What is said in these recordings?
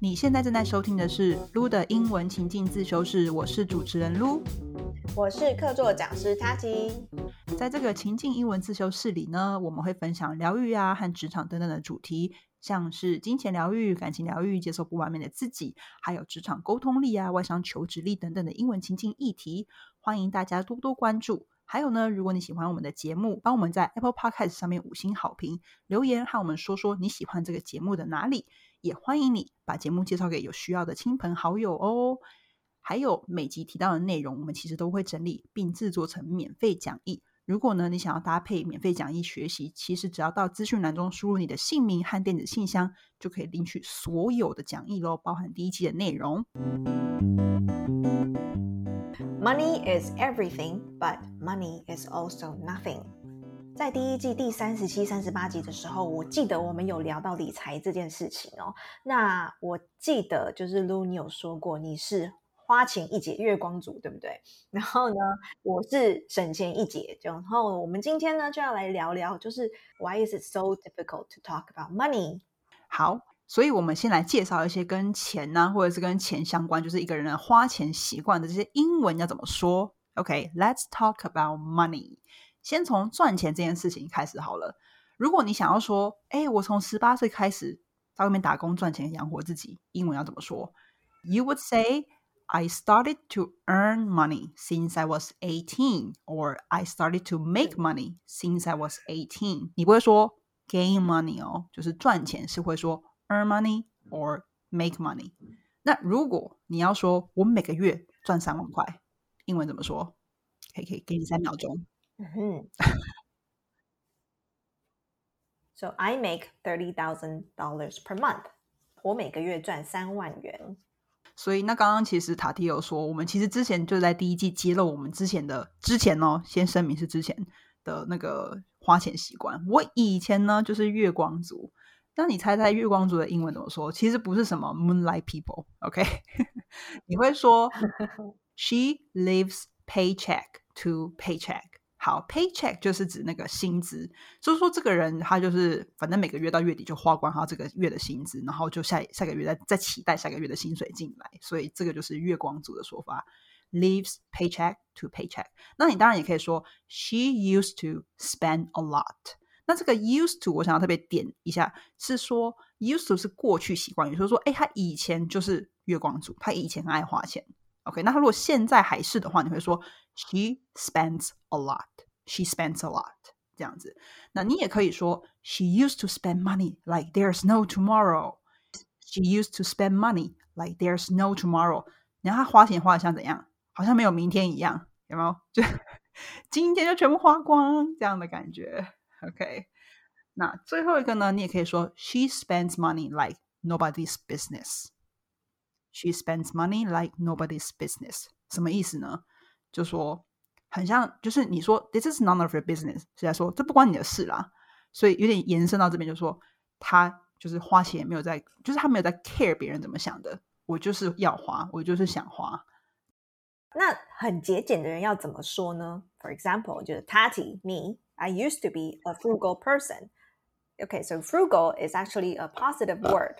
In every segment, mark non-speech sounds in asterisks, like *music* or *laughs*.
你现在正在收听的是撸的英文情境自修室，我是主持人撸，我是客座讲师 Tati。在这个情境英文自修室里呢，我们会分享疗愈啊和职场等等的主题，像是金钱疗愈、感情疗愈、接受不完美的自己，还有职场沟通力啊、外商求职力等等的英文情境议题，欢迎大家多多关注。还有呢，如果你喜欢我们的节目，帮我们在 Apple Podcast 上面五星好评，留言和我们说说你喜欢这个节目的哪里，也欢迎你把节目介绍给有需要的亲朋好友哦。还有每集提到的内容，我们其实都会整理并制作成免费讲义。如果呢你想要搭配免费讲义学习，其实只要到资讯栏中输入你的姓名和电子信箱，就可以领取所有的讲义喽，包含第一季的内容。Money is everything, but money is also nothing。在第一季第三十七、三十八集的时候，我记得我们有聊到理财这件事情哦。那我记得就是 Lu，你有说过你是花钱一姐月光族，对不对？然后呢，我是省钱一姐。然后我们今天呢就要来聊聊，就是 Why is it so difficult to talk about money？好。所以，我们先来介绍一些跟钱呢，或者是跟钱相关，就是一个人的花钱习惯的这些英文要怎么说？OK，Let's talk about money。先从赚钱这件事情开始好了。如果你想要说，哎，我从十八岁开始在外面打工赚钱养活自己，英文要怎么说？You would say I started to earn money since I was eighteen, or I started to make money since I was eighteen。你不会说 gain money 哦，就是赚钱是会说。earn money or make money。那如果你要说我每个月赚三万块，英文怎么说？可以可以给你三秒钟。嗯 So I make thirty thousand dollars per month。我每个月赚三万元。所以那刚刚其实塔提有说，我们其实之前就在第一季揭露我们之前的之前哦，先声明是之前的那个花钱习惯。我以前呢就是月光族。那你猜猜月光族的英文怎么说？其实不是什么 moonlight people，OK？*laughs* 你会说 *laughs* she lives paycheck to paycheck。好，paycheck 就是指那个薪资，就是说这个人他就是反正每个月到月底就花光他这个月的薪资，然后就下下个月再再期待下个月的薪水进来，所以这个就是月光族的说法，leaves paycheck to paycheck。那你当然也可以说 she used to spend a lot。那这个 used to 我想要特别点一下，是说 used to 是过去习惯，也就是说，哎，他以前就是月光族，他以前爱花钱。OK，那他如果现在还是的话，你会说 she spends a lot，she spends a lot 这样子。那你也可以说 she used to spend money like there's no tomorrow，she used to spend money like there's no tomorrow。然后他花钱花的像怎样？好像没有明天一样，有没有？就今天就全部花光这样的感觉。OK，那最后一个呢？你也可以说 She spends money like nobody's business. She spends money like nobody's business. 什么意思呢？ 就说很像，就是你说 This is none of your business，是在说这不关你的事啦。所以有点延伸到这边，就说他就是花钱没有在，就是他没有在 care 别人怎么想的。我就是要花，我就是想花。那很节俭的人要怎么说呢？For example，就是 Tati me。I used to be a frugal person. Okay, so frugal is actually a positive word.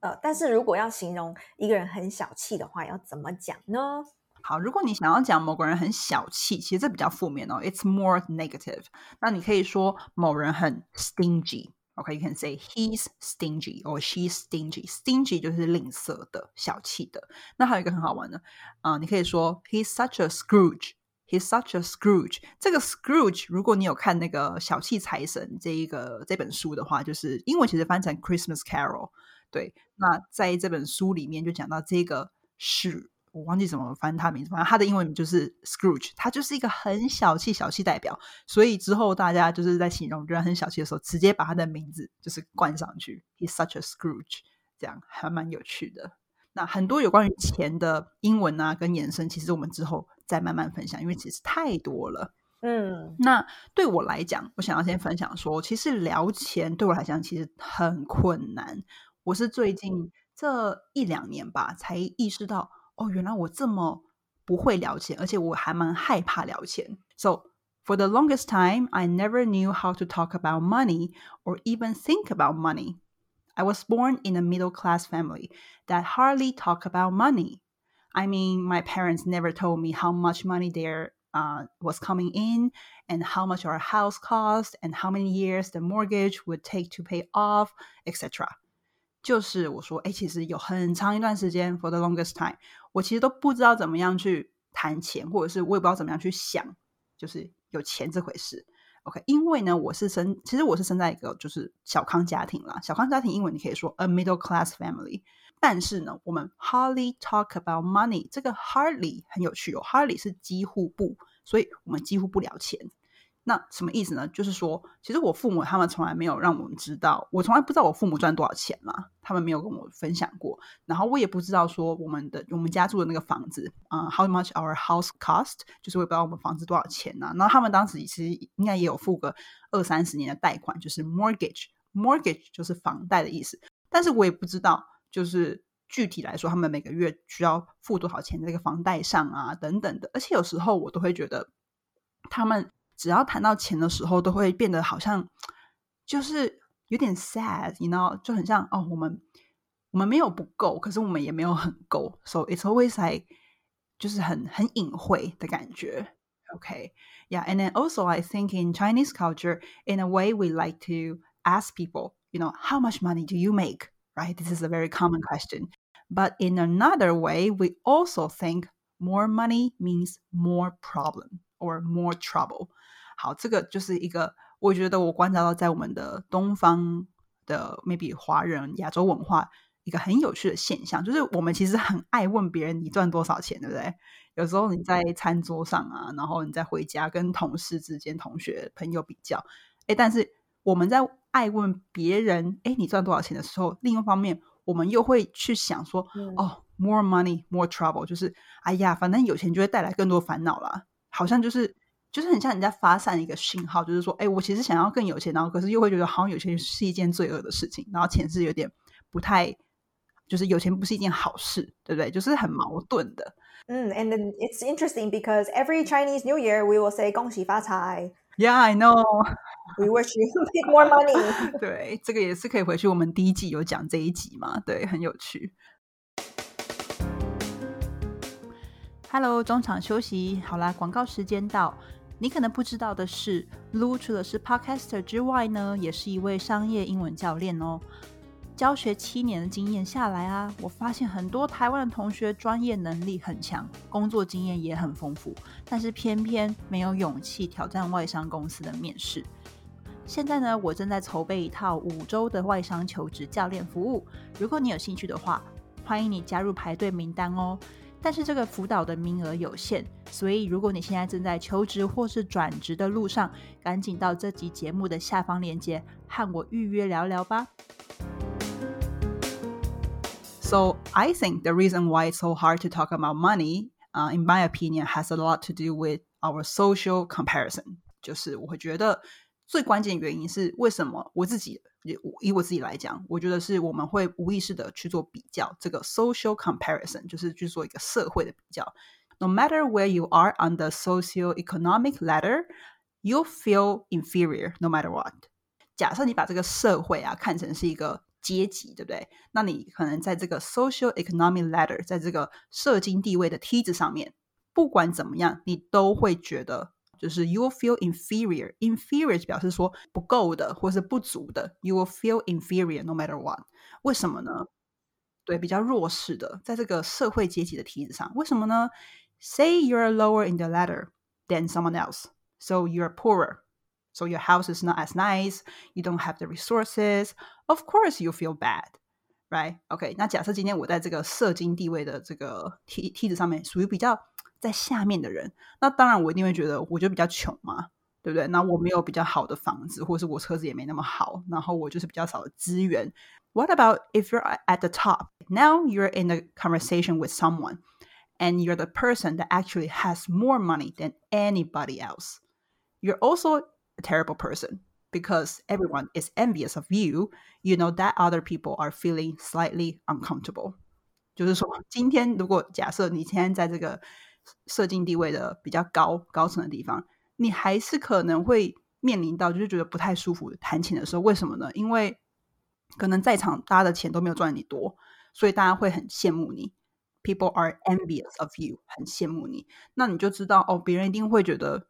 呃，但是如果要形容一个人很小气的话，要怎么讲呢？好，如果你想要讲某个人很小气，其实这比较负面哦，it's more negative。那你可以说某人很 stingy。OK，you can say he's stingy or she's stingy. Stingy 就是吝啬的、小气的。那还有一个很好玩的啊、你可以说 he's such a Scrooge。He's such a Scrooge。这个 Scrooge，如果你有看那个小气财神这一个这本书的话，就是英文其实翻成 Christmas Carol。对，那在这本书里面就讲到这个是我忘记怎么翻他名字，反正他的英文名就是 Scrooge，他就是一个很小气小气代表。所以之后大家就是在形容人很小气的时候，直接把他的名字就是冠上去，He's such a Scrooge，这样还蛮有趣的。那很多有关于钱的英文啊，跟延伸，其实我们之后再慢慢分享，因为其实太多了。嗯，那对我来讲，我想要先分享说，其实聊钱对我来讲其实很困难。我是最近这一两年吧，才意识到，哦，原来我这么不会聊钱，而且我还蛮害怕聊钱。So for the longest time, I never knew how to talk about money or even think about money. I was born in a middle class family that hardly talk about money. I mean, my parents never told me how much money there uh, was coming in and how much our house cost and how many years the mortgage would take to pay off, etc. 就是我说，哎，其实有很长一段时间，for the longest time，我其实都不知道怎么样去谈钱，或者是我也不知道怎么样去想，就是有钱这回事。OK，因为呢，我是生，其实我是生在一个就是小康家庭啦。小康家庭英文你可以说 a middle class family，但是呢，我们 hardly talk about money。这个 hardly 很有趣哦，hardly 是几乎不，所以我们几乎不聊钱。那什么意思呢？就是说，其实我父母他们从来没有让我们知道，我从来不知道我父母赚多少钱嘛，他们没有跟我分享过。然后我也不知道说我们的我们家住的那个房子啊，how much our house cost，就是我也不知道我们房子多少钱呐。然后他们当时其实应该也有付个二三十年的贷款，就是 mortgage，mortgage 就是房贷的意思。但是我也不知道，就是具体来说，他们每个月需要付多少钱在这个房贷上啊，等等的。而且有时候我都会觉得他们。只要谈到钱的时候，都会变得好像就是有点 sad，you know，就很像哦，我们我们没有不够，可是我们也没有很够，so it's always like 就是很很隐晦的感觉。Okay, yeah, and then also I think in Chinese culture, in a way, we like to ask people, you know, how much money do you make? Right? This is a very common question. But in another way, we also think more money means more problem Or more trouble. 好，这个就是一个我觉得我观察到在我们的东方的 maybe 华人亚洲文化一个很有趣的现象，就是我们其实很爱问别人你赚多少钱，对不对？有时候你在餐桌上啊，然后你在回家跟同事之间、同学朋友比较，哎，但是我们在爱问别人哎你赚多少钱的时候，另一方面我们又会去想说，哦，more money more trouble，就是哎呀，反正有钱就会带来更多烦恼啦，好像就是。就是很像你在发散一个信号，就是说，哎，我其实想要更有钱，然后可是又会觉得好像有钱是一件罪恶的事情，然后钱是有点不太，就是有钱不是一件好事，对不对？就是很矛盾的。嗯，and it's interesting because every Chinese New Year we will say 恭喜发财。Yeah, I know. *laughs* We wish you *laughs* make more money. *laughs* 对，这个也是可以回去我们第一季有讲这一集嘛，对，很有趣。Hello，中场休息，好啦，广告时间到。你可能不知道的是，Lu 除了是 Podcaster 之外呢，也是一位商业英文教练哦。教学七年的经验下来啊，我发现很多台湾的同学专业能力很强，工作经验也很丰富，但是偏偏没有勇气挑战外商公司的面试。现在呢，我正在筹备一套五周的外商求职教练服务，如果你有兴趣的话，欢迎你加入排队名单哦。但是这个辅导的名额有限，所以如果你现在正在求职或是转职的路上，赶紧到这集节目的下方链接和我预约聊聊吧。So I think the reason why it's so hard to talk about money, uh, in my opinion, has a lot to do with our social comparison。就是我会觉得 最关键原因是为什么我自己。以我自己来讲，我觉得是我们会无意识的去做比较，这个 social comparison 就是去做一个社会的比较。No matter where you are on the socio-economic ladder, you feel inferior no matter what。假设你把这个社会啊看成是一个阶级，对不对？那你可能在这个 socio-economic ladder，在这个社经地位的梯子上面，不管怎么样，你都会觉得。就是 you will feel inferior. Inferior 表示说不够的或是不足的。You will feel inferior no matter what. 为什么呢？对，比较弱势的，在这个社会阶级的梯子上，为什么呢？Say you're lower in the ladder than someone else, so you're poorer. So your house is not as nice. You don't have the resources. Of course, you feel bad, right? OK，那假设今天我在这个社经地位的这个梯梯子上面，属于比较 在下面的人，那当然我一定会觉得，我就比较穷嘛，对不对？那我没有比较好的房子，或者是我车子也没那么好，然后我就是比较少的资源。What about if you're at the top? Now you're in a conversation with someone, and you're the person that actually has more money than anybody else. You're also a terrible person because everyone is envious of you. You know that other people are feeling slightly uncomfortable. 就是说，今天如果假设你今天在这个 社经地位的比较高高层的地方，你还是可能会面临到就是觉得不太舒服谈钱的时候。为什么呢？因为可能在场大家的钱都没有赚你多，所以大家会很羡慕你。People are envious of you，很羡慕你。那你就知道哦，别人一定会觉得，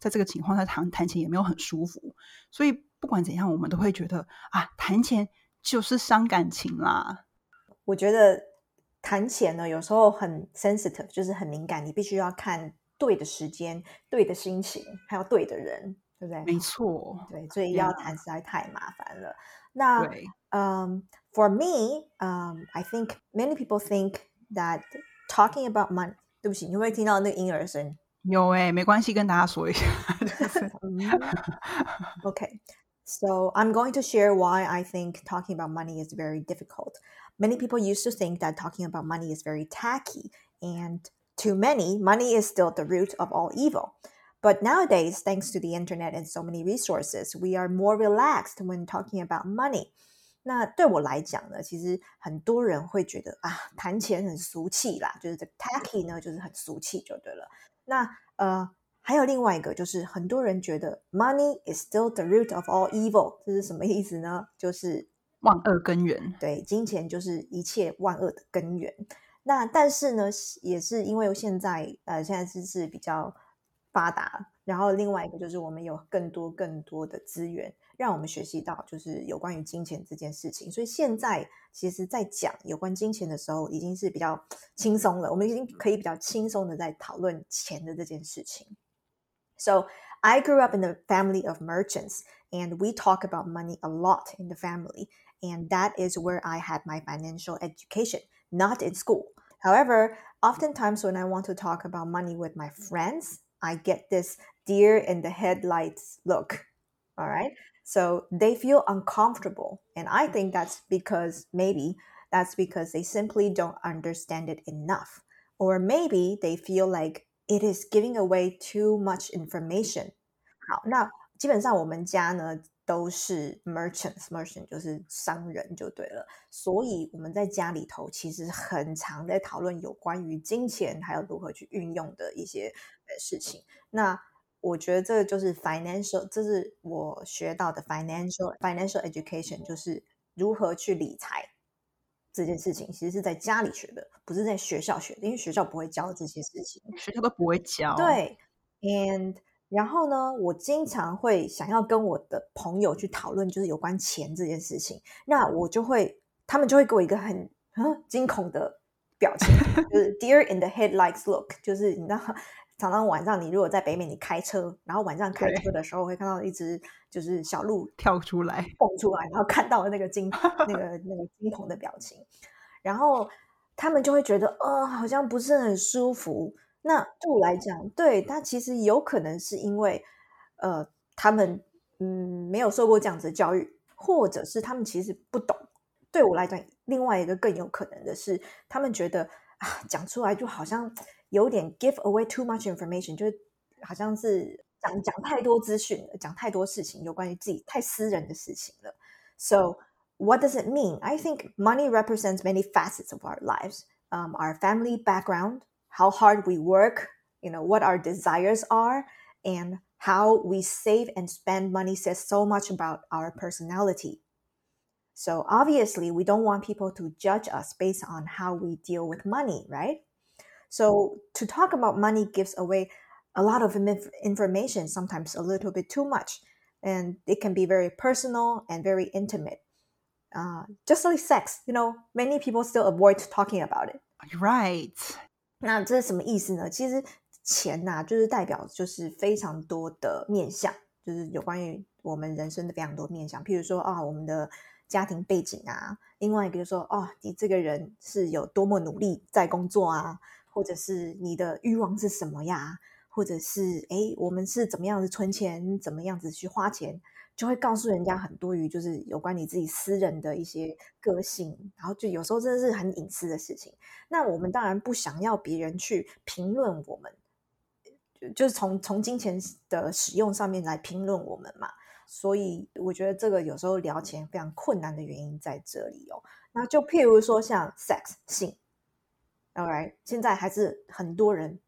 在这个情况下谈谈钱也没有很舒服。所以不管怎样，我们都会觉得啊，谈钱就是伤感情啦。我觉得谈钱呢，有时候很 sensitive，就是很敏感，你必须要看对的时间、对的心情，还有对的人，对不对？没错，对，所以要谈实在太麻烦了。那嗯，for me，嗯，I think many people think that talking about money，对不起，你会听到那个婴儿声。有哎，没关系，跟大家说一下。okay, *laughs* so I'm going to share why I think talking about money is very difficult. Many people used to think that talking about money is very tacky, and to many, money is still the root of all evil. But nowadays, thanks to the internet and so many resources, we are more relaxed when talking about money. 那对我来讲呢，其实很多人会觉得啊，谈钱很俗气啦，就是这 tacky 呢，就是很俗气就对了。那呃，还有另外一个，就是很多人觉得 money is still the root of all evil，这是什么意思呢？就是 万恶根源。对，金钱就是一切万恶的根源。那但是呢，也是因为现在呃，现在是是比较发达，然后另外一个就是我们有更多更多的资源。让我们学习到就是有关于金钱这件事情，所以现在其实，在讲有关金钱的时候，已经是比较轻松了。我们已经可以比较轻松的在讨论钱的这件事情。So I grew up in a family of merchants, and we talk about money a lot in the family, and that is where I had my financial education, not in school. However, oftentimes when I want to talk about money with my friends, I get this deer in the headlights look. All right. So they feel uncomfortable. And I think that's because maybe that's because they simply don't understand it enough. Or maybe they feel like it is giving away too much information. 好，那基本上我们家呢 都是 merchants，merchant 就是商人就对了。所以我们在家里头其实很常在讨论有关于金钱还有如何去运用的一些呃事情。那我觉得这个就是 financial，这是我学到的 financial financial education，就是如何去理财这件事情，其实是在家里学的，不是在学校学的，因为学校不会教这些事情，学校都不会教。对，and 然后呢，我经常会想要跟我的朋友去讨论，就是有关钱这件事情，那我就会，他们就会给我一个很很惊恐的表情，就是 deer in the headlights look，就是你知道。常常晚上，你如果在北美，你开车，然后晚上开车的时候，会看到一只就是小鹿 *laughs* 跳出来、蹦出来，然后看到那个惊、*laughs* 那个那个惊恐的表情，然后他们就会觉得，呃，好像不是很舒服。那对我来讲，对他其实有可能是因为，呃，他们嗯没有受过这样子的教育，或者是他们其实不懂。对我来讲，另外一个更有可能的是，他们觉得啊，讲出来就好像。有点 give away too much information，就是好像是讲讲太多资讯了，讲太多事情，有关于自己太私人的事情了。So what does it mean? I think money represents many facets of our lives. Um, our family background, how hard we work, you know, what our desires are, and how we save and spend money says so much about our personality. So obviously, we don't want people to judge us based on how we deal with money, right? So to talk about money gives away a lot of information, sometimes a little bit too much, and it can be very personal and very intimate. Uh, just like sex, you know, many people still avoid talking about it. Right. 那这是什么意思呢？其实钱呐、就是代表就是非常多的面相，就是有关于我们人生的非常多面相。譬如说啊，我们的家庭背景啊，另外一个就说哦，你这个人是有多么努力在工作啊，或者是你的欲望是什么呀？或者是哎，我们是怎么样子存钱，怎么样子去花钱，就会告诉人家很多于就是有关你自己私人的一些个性，然后就有时候真的是很隐私的事情。那我们当然不想要别人去评论我们，就是从从金钱的使用上面来评论我们嘛。所以我觉得这个有时候聊钱非常困难的原因在这里哦。那就譬如说像 sex 性。Alright，现在还是很多人，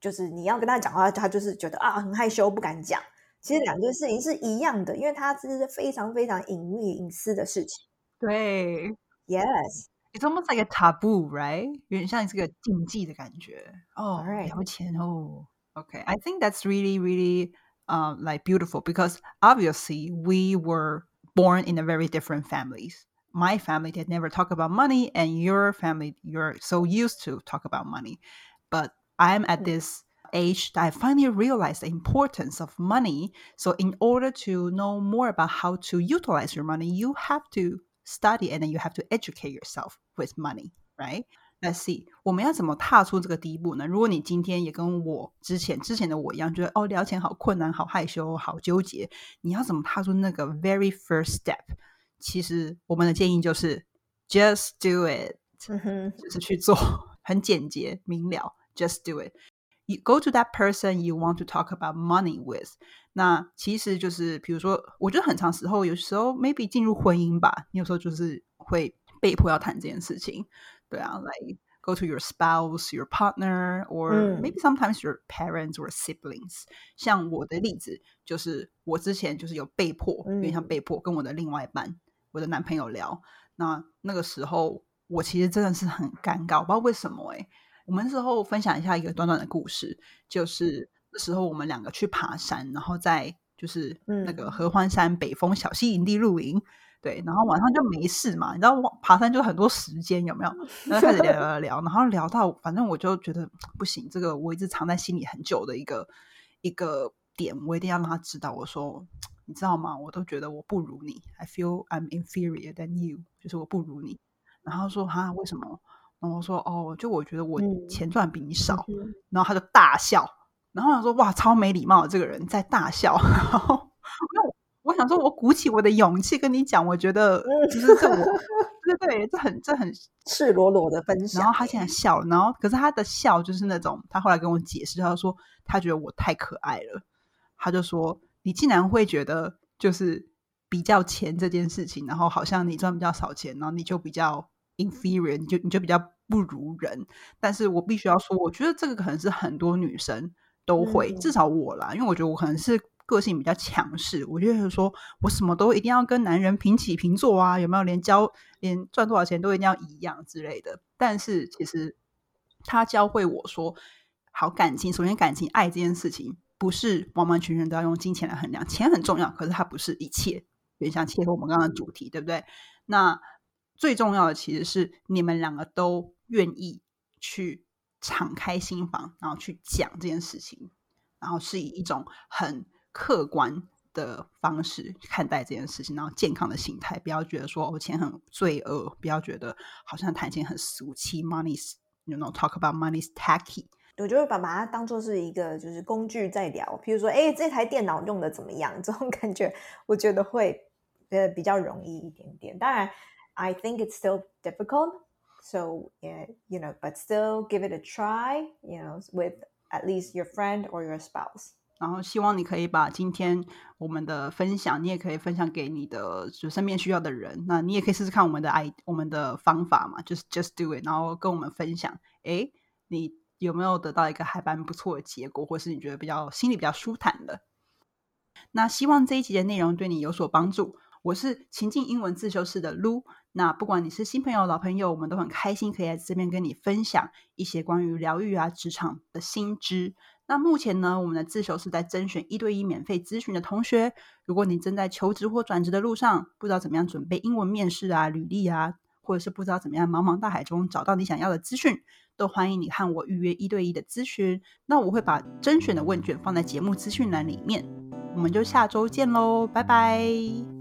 就是你要跟他讲话，他就是觉得啊很害羞，不敢讲。其实两件事情是一样的，因为它是非常非常隐秘、隐私的事情。 对，Yes。It's almost like a taboo, right? 有点像这个禁忌的感觉。哦， Right. 聊钱哦。Okay, I think that's really, really, uh, like beautiful because obviously we were born in a very different families. My family did never talk about money, and your family, you're so used to talk about money. But I'm at this age that I finally realized the importance of money. So, in order to know more about how to utilize your money, you have to study and then you have to educate yourself with money, right? Let's see，我们要怎么踏出这个第一步呢？如果你今天也跟我之前之前的我一样，觉得哦聊钱好困难、好害羞、好纠结，你要怎么踏出那个 very first step？其实我们的建议就是 just do it，嗯哼，就是去做，很简洁明了，just *laughs* do it。 You go to that person you want to talk about money with。那其实就是，比如说，我觉得很长时候，有时候 maybe 进入婚姻吧，你有时候就是会被迫要谈这件事情。对啊，like go to your spouse, your partner, or 嗯 maybe sometimes your parents or siblings。像我的例子，就是我之前就是有被迫，有点像嗯被迫跟我的另外一半，我的男朋友聊。那那个时候，我其实真的是很尴尬，我不知道为什么哎、我们那时候分享一下一个短短的故事，就是那时候我们两个去爬山，然后在就是那个嗯合欢山北峰小溪营地露营。对，然后晚上就没事嘛，你知道爬山就很多时间，有没有？*laughs* 然后开始聊聊聊聊，然后聊到反正我就觉得不行，这个我一直藏在心里很久的一个一个点，我一定要让他知道。我说，你知道吗？我都觉得我不如你，I feel I'm inferior than you，就是我不如你。然后说哈，为什么？然后我说哦，就我觉得我嗯钱赚比你少。嗯然后他就大笑，然后我想说哇，超没礼貌的这个人在大笑。*laughs* 然后那我我想说，我鼓起我的勇气跟你讲，我觉得就是这我，*laughs* 对对对，这很这很赤裸裸的分享。然后他竟然笑了，然后可是他的笑就是那种，他后来跟我解释，他说他觉得我太可爱了，他就说你竟然会觉得就是比较钱这件事情，然后好像你赚比较少钱，然后你就比较 inferior，你就你就比较不如人。但是我必须要说，我觉得这个可能是很多女生都会，嗯至少我啦，因为我觉得我可能是。个性比较强势，我就是说，我什么都一定要跟男人平起平坐啊，有没有？连交连赚多少钱都一定要一样之类的。但是其实他教会我说，好感情，首先感情爱这件事情不是完完全全都要用金钱来衡量，钱很重要，可是它不是一切。有点像切合我们刚刚的主题，对不对？那最重要的其实是你们两个都愿意去敞开心房，然后去讲这件事情，然后是以一种很客观的方式看待这件事情，然后健康的心态，不要觉得说我钱很罪恶，不要觉得好像谈钱很俗气，money you know talk about money is tacky。我就会把把它当做是一个就是工具在聊，譬如说，哎，这台电脑用的怎么样？*laughs* 这种感觉，我觉得会呃比较容易一点点。当然 ，I think it's still difficult. So yeah, you know, but still give it a try. You know, with at least your friend or your spouse. 然后希望你可以把今天我们的分享，你也可以分享给你的就身边需要的人。那你也可以试试看我们的 i 我们的方法嘛，就是 just do it，然后跟我们分享，诶，你有没有得到一个还蛮不错的结果，或是你觉得比较心里比较舒坦的？那希望这一集的内容对你有所帮助。 我是情境英文自修室的 Lu。那不管你是新朋友、老朋友，我们都很开心可以在这边跟你分享一些关于疗愈啊、职场的新知。那目前呢，我们的自修是在甄选一对一免费咨询的同学。如果你正在求职或转职的路上，不知道怎么样准备英文面试啊、履历啊，或者是不知道怎么样茫茫大海中找到你想要的资讯，都欢迎你和我预约一对一的咨询。那我会把甄选的问卷放在节目资讯栏里面。我们就下周见喽，拜拜。